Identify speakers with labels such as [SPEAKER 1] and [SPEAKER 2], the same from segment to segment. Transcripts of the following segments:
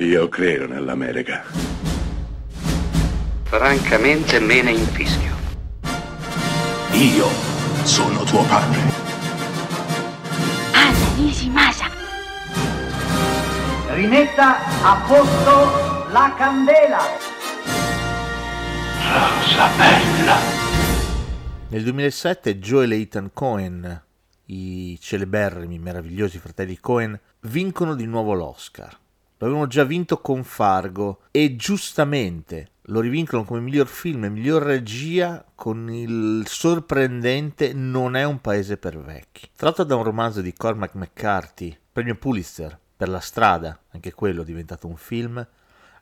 [SPEAKER 1] Io credo nell'America.
[SPEAKER 2] Francamente me ne infischio.
[SPEAKER 3] Io sono tuo padre.
[SPEAKER 4] Anna Nishimasa.
[SPEAKER 5] Rimetta a posto la candela.
[SPEAKER 1] Rosa bella.
[SPEAKER 6] Nel 2007 Joel e Ethan Cohen, i celeberrimi, meravigliosi fratelli Cohen, vincono di nuovo l'Oscar. Lo avevano già vinto con Fargo e giustamente lo rivincono come miglior film e miglior regia con il sorprendente Non è un paese per vecchi. Tratto da un romanzo di Cormac McCarthy, premio Pulitzer per la strada, anche quello è diventato un film,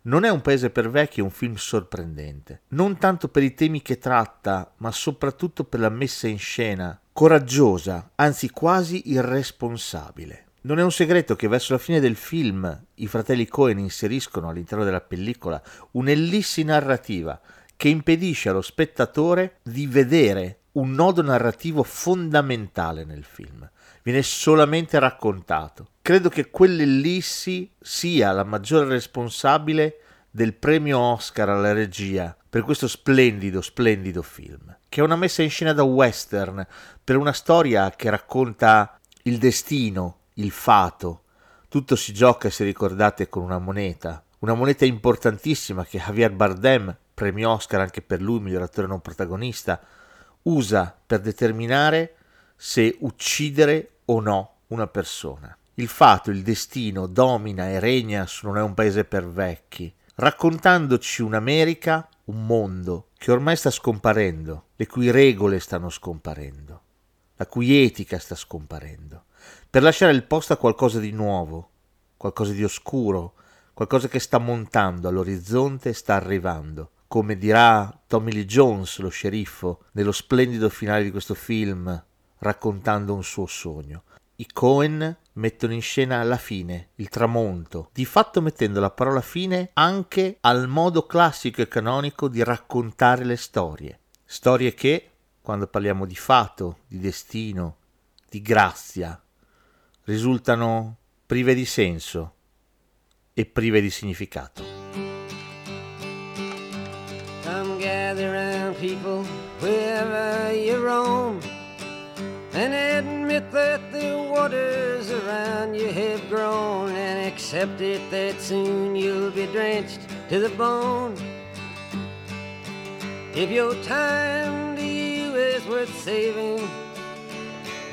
[SPEAKER 6] non è un paese per vecchi, è un film sorprendente. Non tanto per i temi che tratta, ma soprattutto per la messa in scena, coraggiosa, anzi quasi irresponsabile. Non è un segreto che verso la fine del film i fratelli Cohen inseriscono all'interno della pellicola un'ellissi narrativa che impedisce allo spettatore di vedere un nodo narrativo fondamentale nel film. Viene solamente raccontato. Credo che quell'ellissi sia la maggiore responsabile del premio Oscar alla regia per questo splendido, splendido film, che è una messa in scena da western per una storia che racconta il destino, il fato. Tutto si gioca, se ricordate, con una moneta, una moneta importantissima che Javier Bardem, premio Oscar anche per lui, miglior attore non protagonista, usa per determinare se uccidere o no una persona. Il fato, il destino domina e regna su Non è un paese per vecchi, raccontandoci un'America, un mondo che ormai sta scomparendo, le cui regole stanno scomparendo, la cui etica sta scomparendo, per lasciare il posto a qualcosa di nuovo, qualcosa di oscuro, qualcosa che sta montando all'orizzonte e sta arrivando. Come dirà Tommy Lee Jones, lo sceriffo, nello splendido finale di questo film, raccontando un suo sogno. I Cohen mettono in scena la fine, il tramonto, di fatto mettendo la parola fine anche al modo classico e canonico di raccontare le storie. Storie che, quando parliamo di fato, di destino, di grazia, risultano prive di senso e prive di significato.
[SPEAKER 7] Come gather round people wherever you roam and admit that the waters around you have grown and accept it that soon you'll be drenched to the bone. If your time to you is worth saving,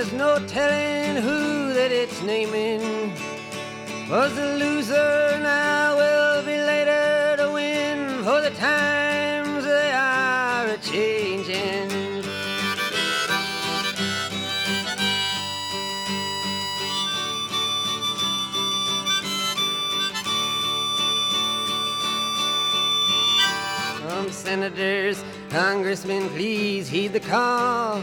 [SPEAKER 7] There's no telling who that it's naming. Was the loser now will be later to win, for the times they are a changing. Some senators, congressmen, please heed the call.